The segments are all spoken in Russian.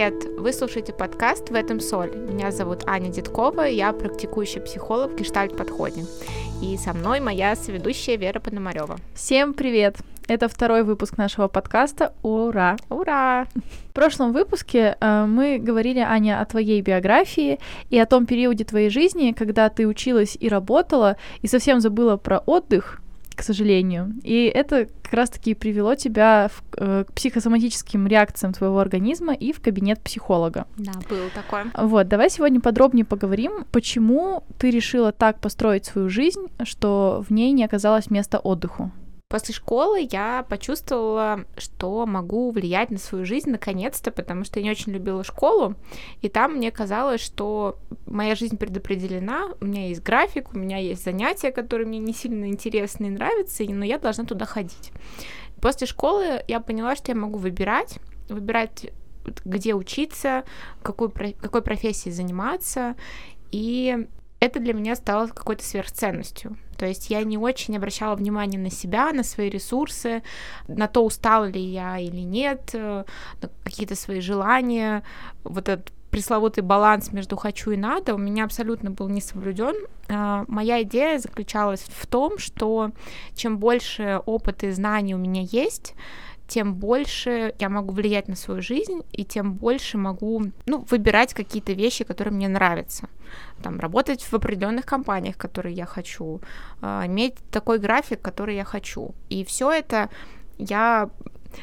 Привет! Вы слушаете подкаст «В этом соль». Меня зовут Аня Дедкова, я практикующий психолог в гештальт-подходе. И со мной моя соведущая Вера Пономарева. Всем привет! Это второй выпуск нашего подкаста. Ура! Ура! В прошлом выпуске э, мы говорили, Аня, о твоей биографии и о том периоде твоей жизни, когда ты училась и работала, и совсем забыла про отдых, к сожалению. И это как раз-таки привело тебя в, э, к психосоматическим реакциям твоего организма и в кабинет психолога. Да, было такое. Вот, давай сегодня подробнее поговорим, почему ты решила так построить свою жизнь, что в ней не оказалось места отдыху. После школы я почувствовала, что могу влиять на свою жизнь наконец-то, потому что я не очень любила школу, и там мне казалось, что моя жизнь предопределена, у меня есть график, у меня есть занятия, которые мне не сильно интересны и нравятся, но я должна туда ходить. После школы я поняла, что я могу выбирать, выбирать где учиться, какой, какой профессией заниматься, и это для меня стало какой-то сверхценностью. То есть я не очень обращала внимание на себя, на свои ресурсы, на то, устала ли я или нет, э, на какие-то свои желания. Вот этот пресловутый баланс между хочу и надо у меня абсолютно был не соблюден. А, моя идея заключалась в том, что чем больше опыта и знаний у меня есть, тем больше я могу влиять на свою жизнь, и тем больше могу, ну, выбирать какие-то вещи, которые мне нравятся. Там, работать в определенных компаниях, которые я хочу, э, иметь такой график, который я хочу. И все это я,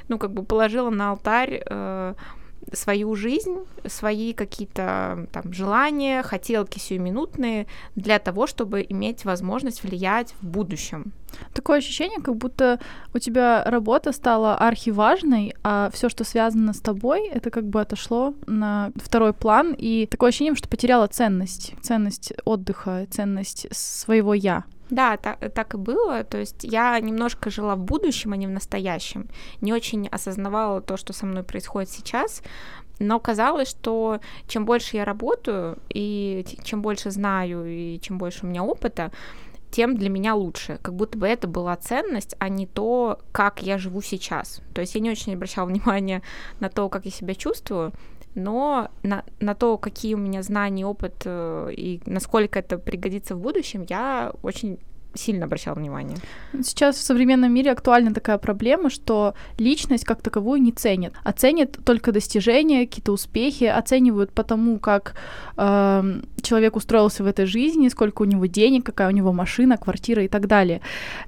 ну, как бы положила на алтарь э, свою жизнь, свои какие-то там желания, хотелки сиюминутные для того, чтобы иметь возможность влиять в будущем. Такое ощущение, как будто у тебя работа стала архиважной, а все, что связано с тобой, это как бы отошло на второй план, и такое ощущение, что потеряла ценность, ценность отдыха, ценность своего я. Да, так, так и было. То есть я немножко жила в будущем, а не в настоящем. Не очень осознавала то, что со мной происходит сейчас. Но казалось, что чем больше я работаю, и чем больше знаю, и чем больше у меня опыта, тем для меня лучше. Как будто бы это была ценность, а не то, как я живу сейчас. То есть я не очень обращала внимание на то, как я себя чувствую, но на, на то, какие у меня знания, опыт э, и насколько это пригодится в будущем, я очень сильно обращал внимание. Сейчас в современном мире актуальна такая проблема, что личность как таковую не ценят, а ценят только достижения, какие-то успехи, оценивают по тому, как э, человек устроился в этой жизни, сколько у него денег, какая у него машина, квартира и так далее.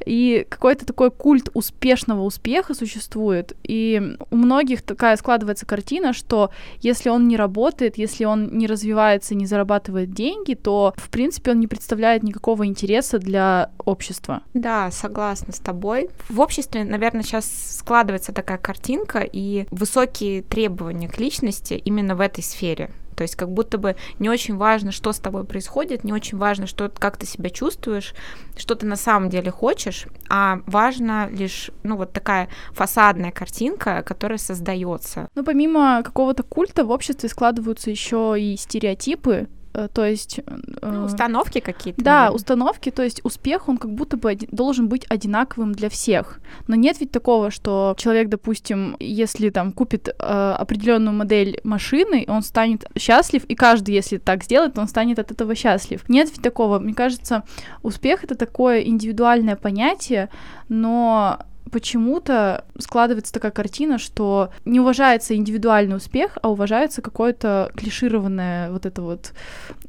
И какой-то такой культ успешного успеха существует, и у многих такая складывается картина, что если он не работает, если он не развивается, не зарабатывает деньги, то, в принципе, он не представляет никакого интереса для общества. Да, согласна с тобой. В обществе, наверное, сейчас складывается такая картинка и высокие требования к личности именно в этой сфере. То есть как будто бы не очень важно, что с тобой происходит, не очень важно, что, как ты себя чувствуешь, что ты на самом деле хочешь, а важно лишь, ну, вот такая фасадная картинка, которая создается. Ну, помимо какого-то культа в обществе складываются еще и стереотипы, то есть... Э, ну, установки какие-то. Да, наверное. установки, то есть успех, он как будто бы должен быть одинаковым для всех. Но нет ведь такого, что человек, допустим, если там купит э, определенную модель машины, он станет счастлив, и каждый, если так сделает, он станет от этого счастлив. Нет ведь такого. Мне кажется, успех — это такое индивидуальное понятие, но почему-то складывается такая картина, что не уважается индивидуальный успех, а уважается какое-то клишированная вот эта вот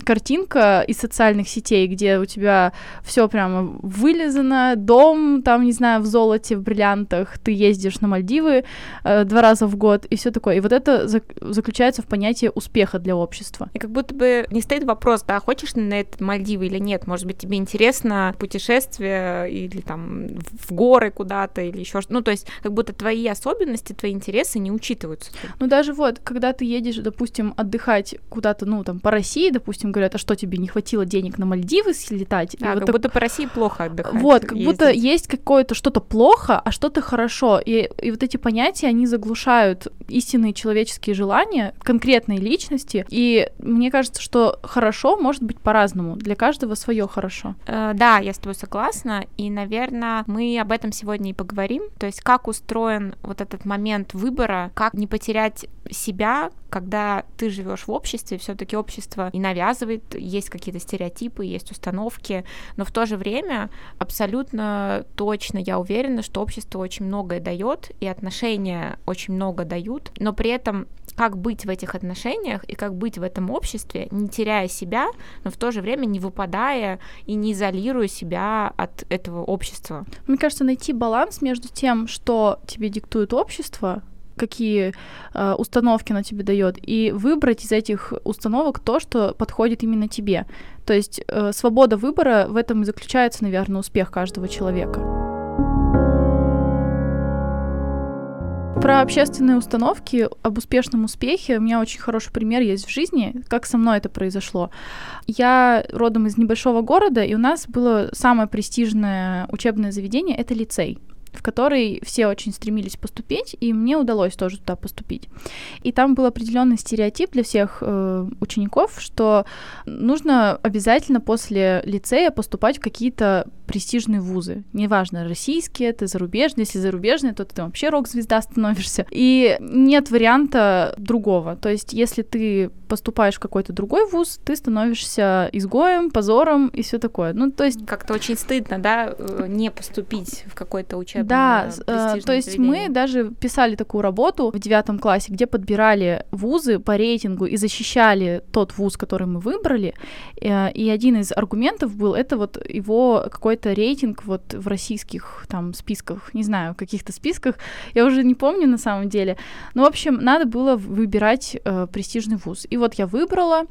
картинка из социальных сетей, где у тебя все прямо вылезано, дом там, не знаю, в золоте, в бриллиантах, ты ездишь на Мальдивы э, два раза в год и все такое. И вот это зак- заключается в понятии успеха для общества. И как будто бы не стоит вопрос, да, хочешь на это Мальдивы или нет, может быть, тебе интересно путешествие или там в горы куда-то, или еще что-то. Ну, то есть, как будто твои особенности, твои интересы не учитываются. Ну, даже вот, когда ты едешь, допустим, отдыхать куда-то, ну, там, по России, допустим, говорят, а что тебе не хватило денег на Мальдивы слетать? Да, вот как так... будто по России плохо отдыхать. Вот, как ездить. будто есть какое-то что-то плохо, а что-то хорошо. И, и вот эти понятия, они заглушают истинные человеческие желания конкретной личности. И мне кажется, что хорошо может быть по-разному. Для каждого свое хорошо. Э, да, я с тобой согласна. И, наверное, мы об этом сегодня и поговорим говорим, то есть как устроен вот этот момент выбора, как не потерять себя, когда ты живешь в обществе, все-таки общество и навязывает, есть какие-то стереотипы, есть установки, но в то же время абсолютно точно я уверена, что общество очень многое дает, и отношения очень много дают, но при этом как быть в этих отношениях и как быть в этом обществе, не теряя себя, но в то же время не выпадая и не изолируя себя от этого общества. Мне кажется, найти баланс между тем, что тебе диктует общество, какие э, установки оно тебе дает, и выбрать из этих установок то, что подходит именно тебе. То есть э, свобода выбора в этом и заключается, наверное, успех каждого человека. Про общественные установки об успешном успехе у меня очень хороший пример есть в жизни, как со мной это произошло. Я родом из небольшого города, и у нас было самое престижное учебное заведение — это лицей в который все очень стремились поступить, и мне удалось тоже туда поступить. И там был определенный стереотип для всех э, учеников, что нужно обязательно после лицея поступать в какие-то престижные вузы. Неважно, российские это, зарубежные. Если зарубежные, то ты вообще рок-звезда становишься. И нет варианта другого. То есть, если ты поступаешь в какой-то другой вуз, ты становишься изгоем, позором и все такое. Ну, то есть... Как-то очень стыдно, да, э, не поступить в какой-то учебный Да, э, то есть заведение. мы даже писали такую работу в девятом классе, где подбирали вузы по рейтингу и защищали тот вуз, который мы выбрали. Э, и один из аргументов был, это вот его какой-то какой-то рейтинг вот в российских там списках, не знаю, каких-то списках, я уже не помню на самом деле. Но, в общем, надо было выбирать э, престижный вуз. И вот я выбрала.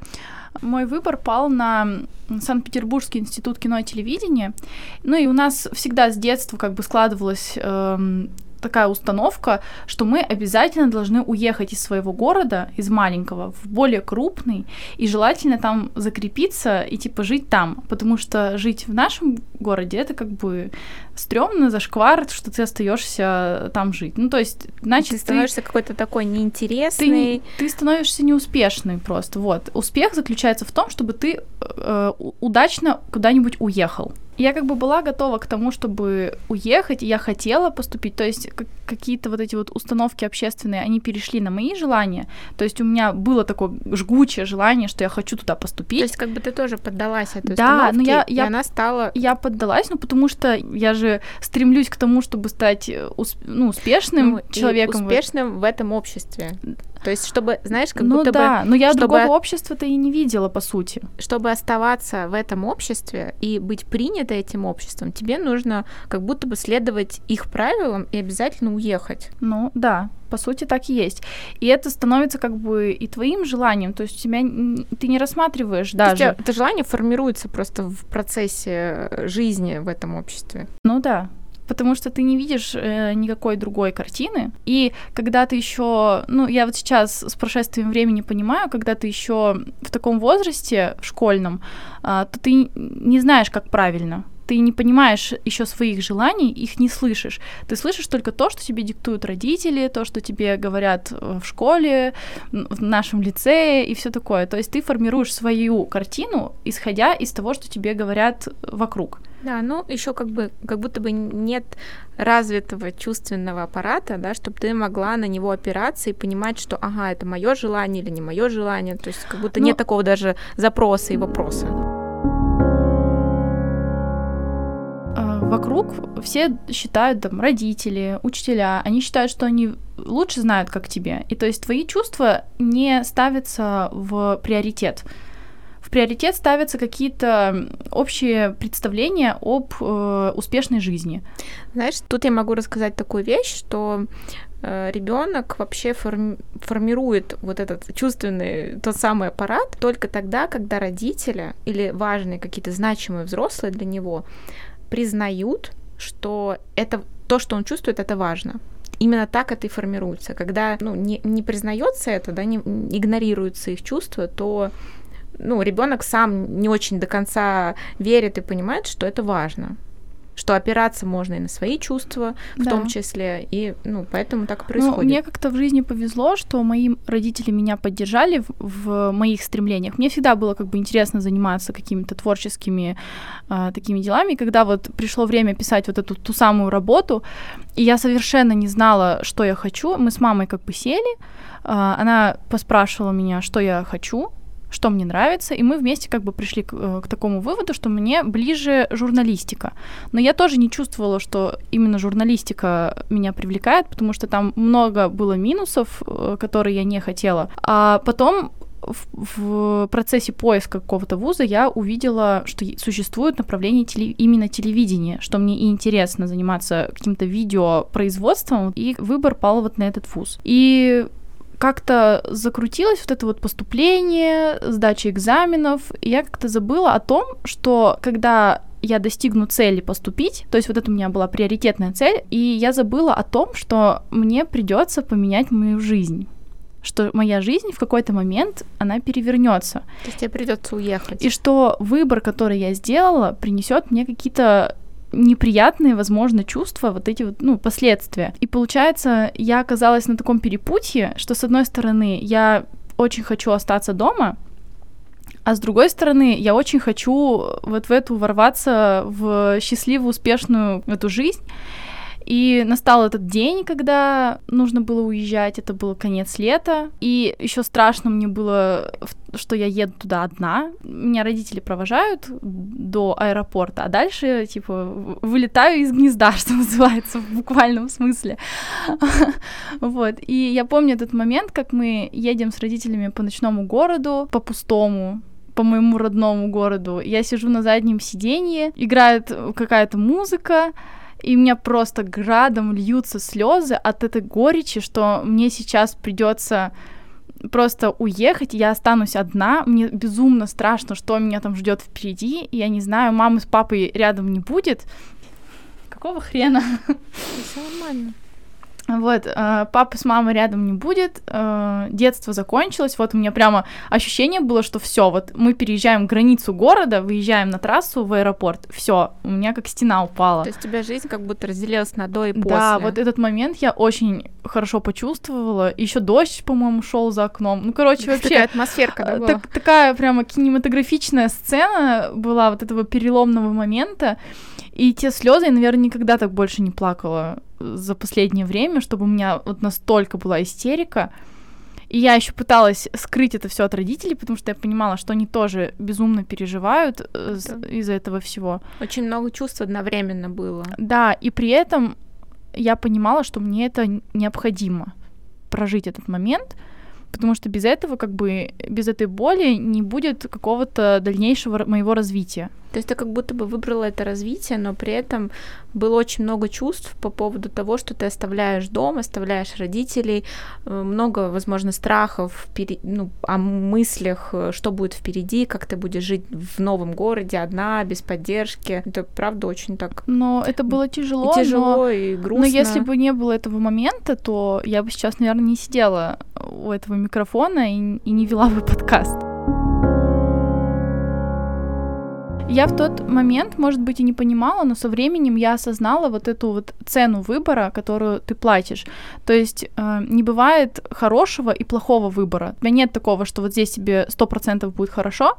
Мой выбор пал на Санкт-Петербургский институт кино и телевидения. Ну и у нас всегда с детства как бы складывалось э, такая установка, что мы обязательно должны уехать из своего города, из маленького, в более крупный, и желательно там закрепиться и типа жить там, потому что жить в нашем городе это как бы стрёмно, зашквар, что ты остаешься там жить. Ну, то есть, значит, ты становишься ты, какой-то такой неинтересный. Ты, ты становишься неуспешный просто. Вот. Успех заключается в том, чтобы ты э, удачно куда-нибудь уехал я как бы была готова к тому, чтобы уехать, и я хотела поступить, то есть какие-то вот эти вот установки общественные, они перешли на мои желания, то есть у меня было такое жгучее желание, что я хочу туда поступить. То есть как бы ты тоже поддалась этой да, но я, я, и она стала... Я поддалась, ну потому что я же стремлюсь к тому, чтобы стать усп... ну, успешным ну, человеком. успешным в этом обществе. То есть, чтобы, знаешь, как ну, будто да, бы... но я чтобы, другого общества-то и не видела, по сути. Чтобы оставаться в этом обществе и быть принятой этим обществом, тебе нужно как будто бы следовать их правилам и обязательно уехать. Ну, да, по сути, так и есть. И это становится как бы и твоим желанием, то есть у тебя ты не рассматриваешь даже. есть, это желание формируется просто в процессе жизни в этом обществе. Ну да, потому что ты не видишь э, никакой другой картины. И когда ты еще, ну, я вот сейчас с прошествием времени понимаю, когда ты еще в таком возрасте, в школьном, э, то ты не знаешь, как правильно ты не понимаешь еще своих желаний, их не слышишь. Ты слышишь только то, что тебе диктуют родители, то, что тебе говорят э, в школе, в нашем лицее и все такое. То есть ты формируешь свою картину, исходя из того, что тебе говорят вокруг. Да, ну еще как бы как будто бы нет развитого чувственного аппарата, да, чтобы ты могла на него опираться и понимать, что ага, это мое желание или не мое желание. То есть как будто ну, нет такого даже запроса и вопроса. А, вокруг все считают, там, родители, учителя, они считают, что они лучше знают, как тебе. И то есть твои чувства не ставятся в приоритет приоритет ставятся какие-то общие представления об э, успешной жизни. Знаешь, тут я могу рассказать такую вещь, что э, ребенок вообще форми- формирует вот этот чувственный тот самый аппарат только тогда, когда родители или важные какие-то значимые взрослые для него признают, что это то, что он чувствует, это важно именно так это и формируется. Когда ну, не, не признается это, да, не, игнорируются их чувства, то ну, ребенок сам не очень до конца верит и понимает, что это важно что опираться можно и на свои чувства, в Да. том числе, и, ну, поэтому так и Ну, происходит. мне как-то в жизни повезло, что мои родители меня поддержали в, в моих стремлениях. Мне всегда было как бы интересно заниматься какими-то творческими а, такими делами. И когда вот пришло время писать вот эту ту самую работу, и я совершенно не знала, что я хочу, мы с мамой как бы сели, а, она поспрашивала меня, что я хочу, что мне нравится, и мы вместе как бы пришли к, э, к такому выводу, что мне ближе журналистика. Но я тоже не чувствовала, что именно журналистика меня привлекает, потому что там много было минусов, э, которые я не хотела. А потом в, в процессе поиска какого-то вуза я увидела, что существует направление теле- именно телевидения, что мне и интересно заниматься каким-то видеопроизводством, и выбор пал вот на этот вуз. И как-то закрутилось вот это вот поступление, сдача экзаменов, и я как-то забыла о том, что когда я достигну цели поступить, то есть вот это у меня была приоритетная цель, и я забыла о том, что мне придется поменять мою жизнь что моя жизнь в какой-то момент она перевернется, То есть тебе придется уехать. и что выбор, который я сделала, принесет мне какие-то неприятные, возможно, чувства, вот эти вот, ну, последствия. И получается, я оказалась на таком перепутье, что, с одной стороны, я очень хочу остаться дома, а с другой стороны, я очень хочу вот в эту ворваться в счастливую, успешную эту жизнь. И настал этот день, когда нужно было уезжать, это был конец лета, и еще страшно мне было, что я еду туда одна, меня родители провожают до аэропорта, а дальше, типа, вылетаю из гнезда, что называется, в буквальном смысле. Вот, и я помню этот момент, как мы едем с родителями по ночному городу, по пустому, по моему родному городу. Я сижу на заднем сиденье, играет какая-то музыка, и у меня просто градом льются слезы от этой горечи, что мне сейчас придется просто уехать, я останусь одна, мне безумно страшно, что меня там ждет впереди, я не знаю, мамы с папой рядом не будет. Какого хрена? Всё нормально. Вот, э, папы с мамой рядом не будет, э, детство закончилось, вот у меня прямо ощущение было, что все, вот мы переезжаем границу города, выезжаем на трассу в аэропорт, все, у меня как стена упала. То есть у тебя жизнь как будто разделилась на до и после. Да, вот этот момент я очень хорошо почувствовала. Еще дождь, по-моему, шел за окном. Ну, короче, Такая вообще атмосферка, да, э, была? так- такая прямо кинематографичная сцена была вот этого переломного момента. И те слезы я, наверное, никогда так больше не плакала за последнее время, чтобы у меня вот настолько была истерика. И я еще пыталась скрыть это все от родителей, потому что я понимала, что они тоже безумно переживают э, Да. из-за этого всего. Очень много чувств одновременно было. Да, и при этом я понимала, что мне это необходимо прожить этот момент, потому что без этого, как бы, без этой боли не будет какого-то дальнейшего моего развития. То есть ты как будто бы выбрала это развитие, но при этом было очень много чувств по поводу того, что ты оставляешь дом, оставляешь родителей, э, много, возможно, страхов впери- ну, о мыслях, э, что будет впереди, как ты будешь жить в новом городе одна, без поддержки. Это правда очень так Но это было тяжело. и но- тяжело, и грустно. Но если бы не было этого момента, то я бы сейчас, наверное, не сидела у этого микрофона и, и не вела бы подкаст. Я в тот момент, может быть, и не понимала, но со временем я осознала вот эту вот цену выбора, которую ты платишь. То есть э, не бывает хорошего и плохого выбора. У тебя нет такого, что вот здесь тебе 100% будет хорошо,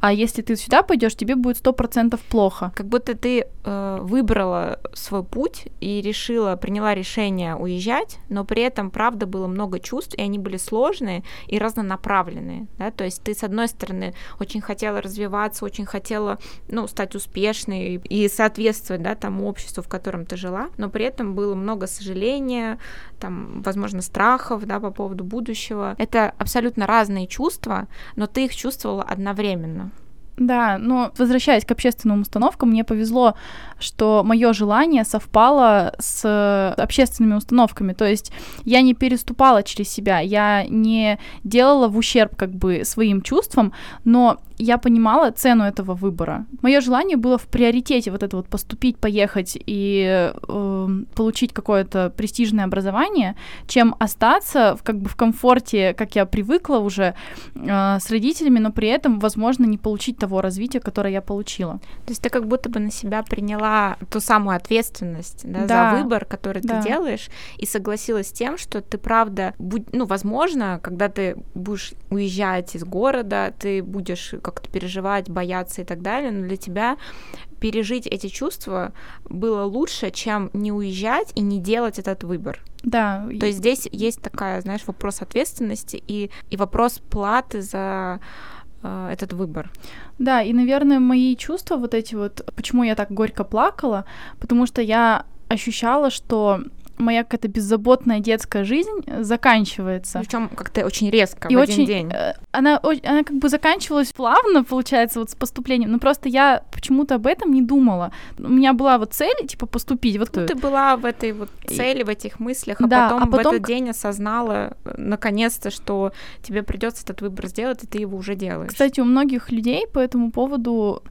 а если ты сюда пойдешь, тебе будет 100% плохо. Как будто ты э, выбрала свой путь и решила, приняла решение уезжать, но при этом, правда, было много чувств, и они были сложные и разнонаправленные. Да? То есть ты, с одной стороны, очень хотела развиваться, очень хотела ну, стать успешной и соответствовать да, тому обществу, в котором ты жила, но при этом было много сожаления, там, возможно, страхов да, по поводу будущего. Это абсолютно разные чувства, но ты их чувствовала одновременно. Да, но возвращаясь к общественным установкам, мне повезло, что мое желание совпало с общественными установками. То есть я не переступала через себя, я не делала в ущерб как бы своим чувствам, но я понимала цену этого выбора. Мое желание было в приоритете вот это вот поступить, поехать и э, получить какое-то престижное образование, чем остаться в, как бы в комфорте, как я привыкла уже э, с родителями, но при этом, возможно, не получить того развития, которое я получила. То есть ты как будто бы на себя приняла ту самую ответственность да, да. за выбор, который да. ты делаешь, и согласилась с тем, что ты правда, будь, ну, возможно, когда ты будешь уезжать из города, ты будешь как-то переживать, бояться и так далее, но для тебя пережить эти чувства было лучше, чем не уезжать и не делать этот выбор. Да. То есть здесь есть такая, знаешь, вопрос ответственности и, и вопрос платы за э, этот выбор. Да, и, наверное, мои чувства вот эти вот, почему я так горько плакала, потому что я ощущала, что моя какая-то беззаботная детская жизнь заканчивается. Причем как-то очень резко и в очень, один день. Э, она, она как бы заканчивалась плавно, получается, вот с поступлением. Но просто я почему-то об этом не думала. У меня была вот цель, типа, поступить. Вот ну, ты была в этой вот цели, в этих мыслях, а, да, потом, а потом в этот день осознала э, наконец-то, что тебе придется этот выбор сделать, и ты его уже делаешь. Кстати, у многих людей по этому поводу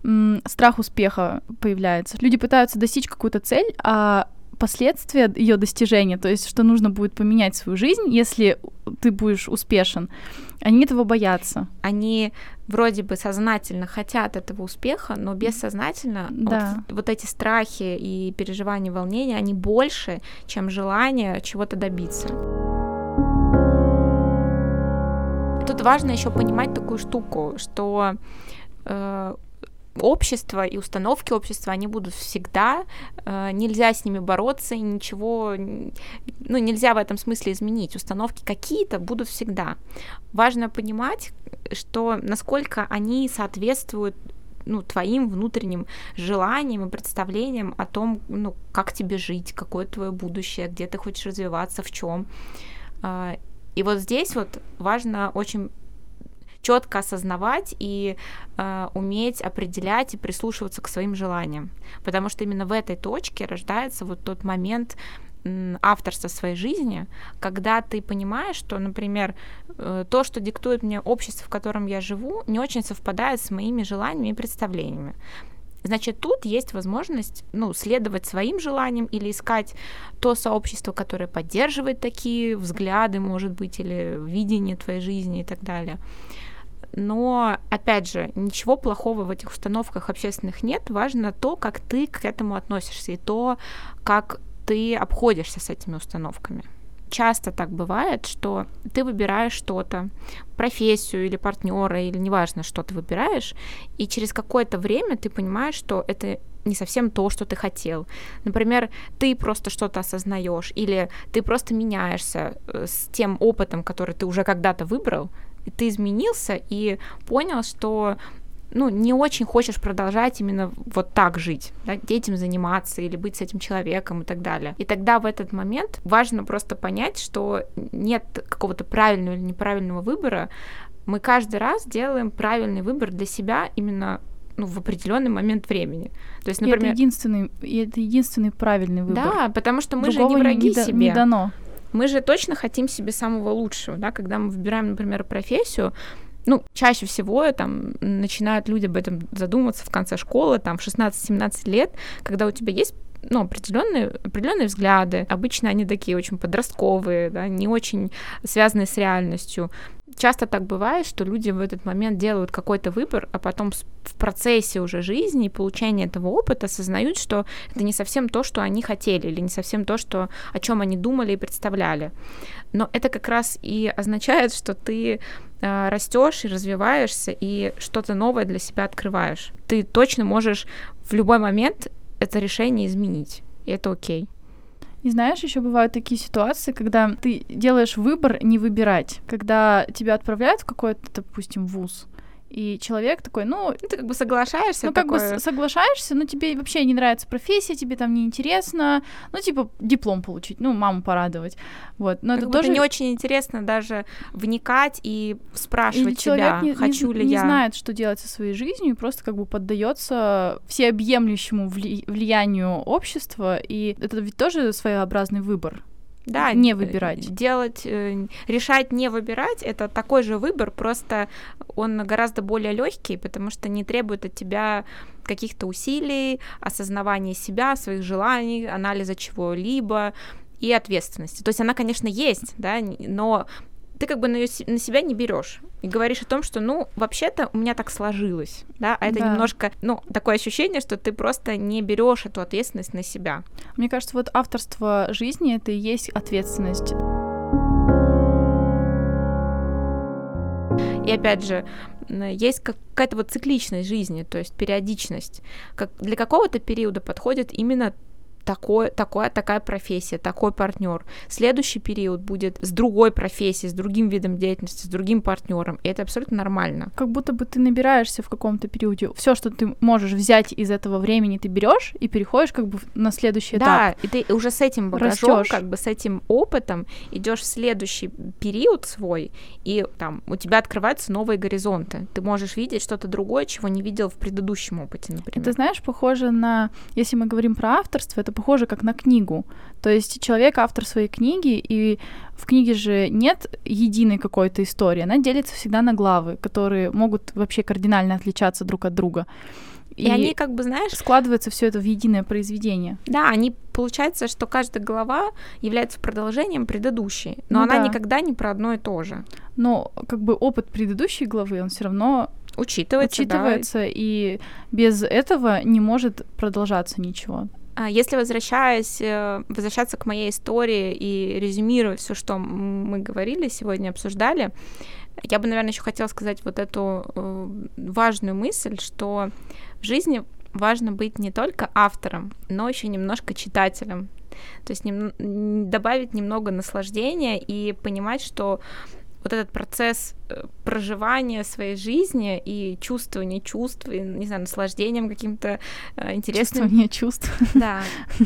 страх успеха появляется. Люди пытаются достичь какую-то цель, а последствия ее достижения, то есть что нужно будет поменять свою жизнь, если ты будешь успешен, они этого боятся. Они вроде бы сознательно хотят этого успеха, но бессознательно да. вот, вот эти страхи и переживания, волнения, они больше, чем желание чего-то добиться. Тут важно еще понимать такую штуку, что э, общество и установки общества, они будут всегда, э, нельзя с ними бороться, и ничего, ну, нельзя в этом смысле изменить. Установки какие-то будут всегда. Важно понимать, что насколько они соответствуют ну, твоим внутренним желаниям и представлениям о том, ну, как тебе жить, какое твое будущее, где ты хочешь развиваться, в чем. А, и вот здесь вот важно очень четко осознавать и э, уметь определять и прислушиваться к своим желаниям. Потому что именно в этой точке рождается вот тот момент авторства своей жизни, когда ты понимаешь, что, например, э, то, что диктует мне общество, в котором я живу, не очень совпадает с моими желаниями и представлениями. Значит, тут есть возможность, ну, следовать своим желаниям или искать то сообщество, которое поддерживает такие взгляды, может быть, или видение твоей жизни и так далее но, опять же, ничего плохого в этих установках общественных нет, важно то, как ты к этому относишься, и то, как ты обходишься с этими установками. Часто так бывает, что ты выбираешь что-то, профессию или партнера, или неважно, что ты выбираешь, и через какое-то время ты понимаешь, что это не совсем то, что ты хотел. Например, ты просто что-то осознаешь, или ты просто меняешься э, с тем опытом, который ты уже когда-то выбрал, ты изменился и понял, что ну, не очень хочешь продолжать именно вот так жить, да, этим заниматься или быть с этим человеком и так далее. И тогда в этот момент важно просто понять, что нет какого-то правильного или неправильного выбора. Мы каждый раз делаем правильный выбор для себя именно ну, в определенный момент времени. То есть, например... И это единственный, и это единственный правильный выбор. Да, потому что мы Другого же не враги не, себе. Не дано мы же точно хотим себе самого лучшего, да, когда мы выбираем, например, профессию, ну, чаще всего там начинают люди об этом задумываться в конце школы, там, в 16-17 лет, когда у тебя есть ну, определенные, определенные взгляды. Обычно они такие очень подростковые, да, не очень связанные с реальностью часто так бывает, что люди в этот момент делают какой-то выбор, а потом в процессе уже жизни и получения этого опыта осознают, что это не совсем то, что они хотели, или не совсем то, что, о чем они думали и представляли. Но это как раз и означает, что ты э, растешь и развиваешься, и что-то новое для себя открываешь. Ты точно можешь в любой момент это решение изменить, и это окей. И знаешь, еще бывают такие ситуации, когда ты делаешь выбор не выбирать, когда тебя отправляют в какой-то, допустим, вуз, и человек такой, ну... ну ты как бы соглашаешься. Ну, как такое... бы соглашаешься, но тебе вообще не нравится профессия, тебе там не интересно, ну, типа, диплом получить, ну, маму порадовать. Вот. Но как это тоже не очень интересно даже вникать и спрашивать и себя, не, хочу не, ли не я. Не знает, что делать со своей жизнью, и просто как бы поддается всеобъемлющему вли... влиянию общества, и это ведь тоже своеобразный выбор. Да, не выбирать. Делать, э, решать не выбирать это такой же выбор, просто он гораздо более легкий, потому что не требует от тебя каких-то усилий, осознавания себя, своих желаний, анализа чего-либо и ответственности. То есть она, конечно, есть, да, но ты как бы на, на себя не берешь и говоришь о том, что, ну, вообще-то у меня так сложилось, да, а это да. немножко, ну, такое ощущение, что ты просто не берешь эту ответственность на себя. Мне кажется, вот авторство жизни это и есть ответственность. И опять же, есть какая-то вот цикличность жизни, то есть периодичность. Как для какого-то периода подходит именно такой, такой, такая профессия, такой партнер. Следующий период будет с другой профессией, с другим видом деятельности, с другим партнером. И это абсолютно нормально. Как будто бы ты набираешься в каком-то периоде. Все, что ты можешь взять из этого времени, ты берешь и переходишь как бы на следующий этап. Да, и ты уже с этим багажом, Растёшь. как бы с этим опытом идешь в следующий период свой, и там у тебя открываются новые горизонты. Ты можешь видеть что-то другое, чего не видел в предыдущем опыте, например. Это, знаешь, похоже на, если мы говорим про авторство, это это похоже как на книгу. То есть человек автор своей книги, и в книге же нет единой какой-то истории, она делится всегда на главы, которые могут вообще кардинально отличаться друг от друга. И, и они как бы, знаешь... Складывается все это в единое произведение. Да, они получается, что каждая глава является продолжением предыдущей, но ну, она да. никогда не про одно и то же. Но как бы опыт предыдущей главы, он все равно учитывается, учитывается да. и без этого не может продолжаться ничего. А если возвращаясь, э, возвращаться к моей истории и резюмировать все, что мы говорили сегодня, обсуждали, я бы, наверное, еще хотела сказать вот эту э, важную мысль, что в жизни важно быть не только автором, но еще немножко читателем. То есть нем- добавить немного наслаждения и понимать, что вот этот процесс э, проживания своей жизни и чувствования чувств, и, не знаю, наслаждением каким-то э, интересным... Чувствование чувств. Да,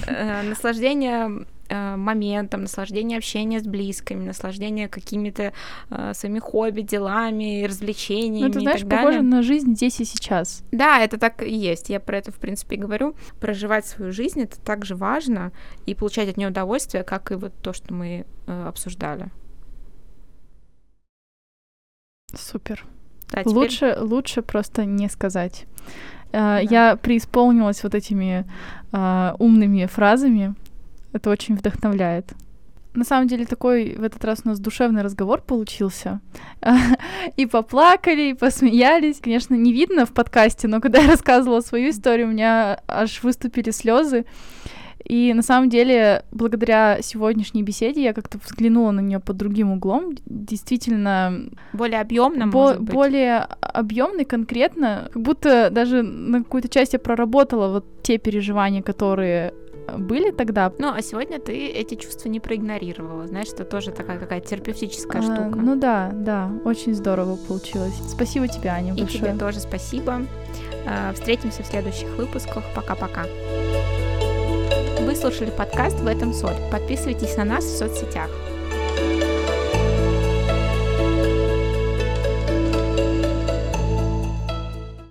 э, наслаждение моментом, наслаждение общения с близкими, наслаждение какими-то э, своими хобби, делами, развлечениями. Ну, ты знаешь, и так похоже на жизнь здесь и сейчас. Да, это так и есть. Я про это, в принципе, и говорю. Проживать свою жизнь это также важно и получать от нее удовольствие, как и вот то, что мы э, обсуждали. Супер. Да, теперь... Лучше, лучше просто не сказать. Uh, да. Я преисполнилась вот этими uh, умными фразами. Это очень вдохновляет. На самом деле такой в этот раз у нас душевный разговор получился. и поплакали, и посмеялись. Конечно, не видно в подкасте, но когда я рассказывала свою историю, у меня аж выступили слезы. И на самом деле, благодаря сегодняшней беседе я как-то взглянула на нее под другим углом. Действительно... Более объемно, бо- Более объемный, конкретно. Как будто даже на какую-то часть я проработала вот те переживания, которые были тогда. Ну, а сегодня ты эти чувства не проигнорировала. Знаешь, это тоже такая какая-то терапевтическая а, штука. Ну да, да, очень здорово получилось. Спасибо тебе, Аня, И большое. тебе тоже спасибо. А, встретимся в следующих выпусках. Пока-пока. Вы слушали подкаст «В этом соль». Подписывайтесь на нас в соцсетях.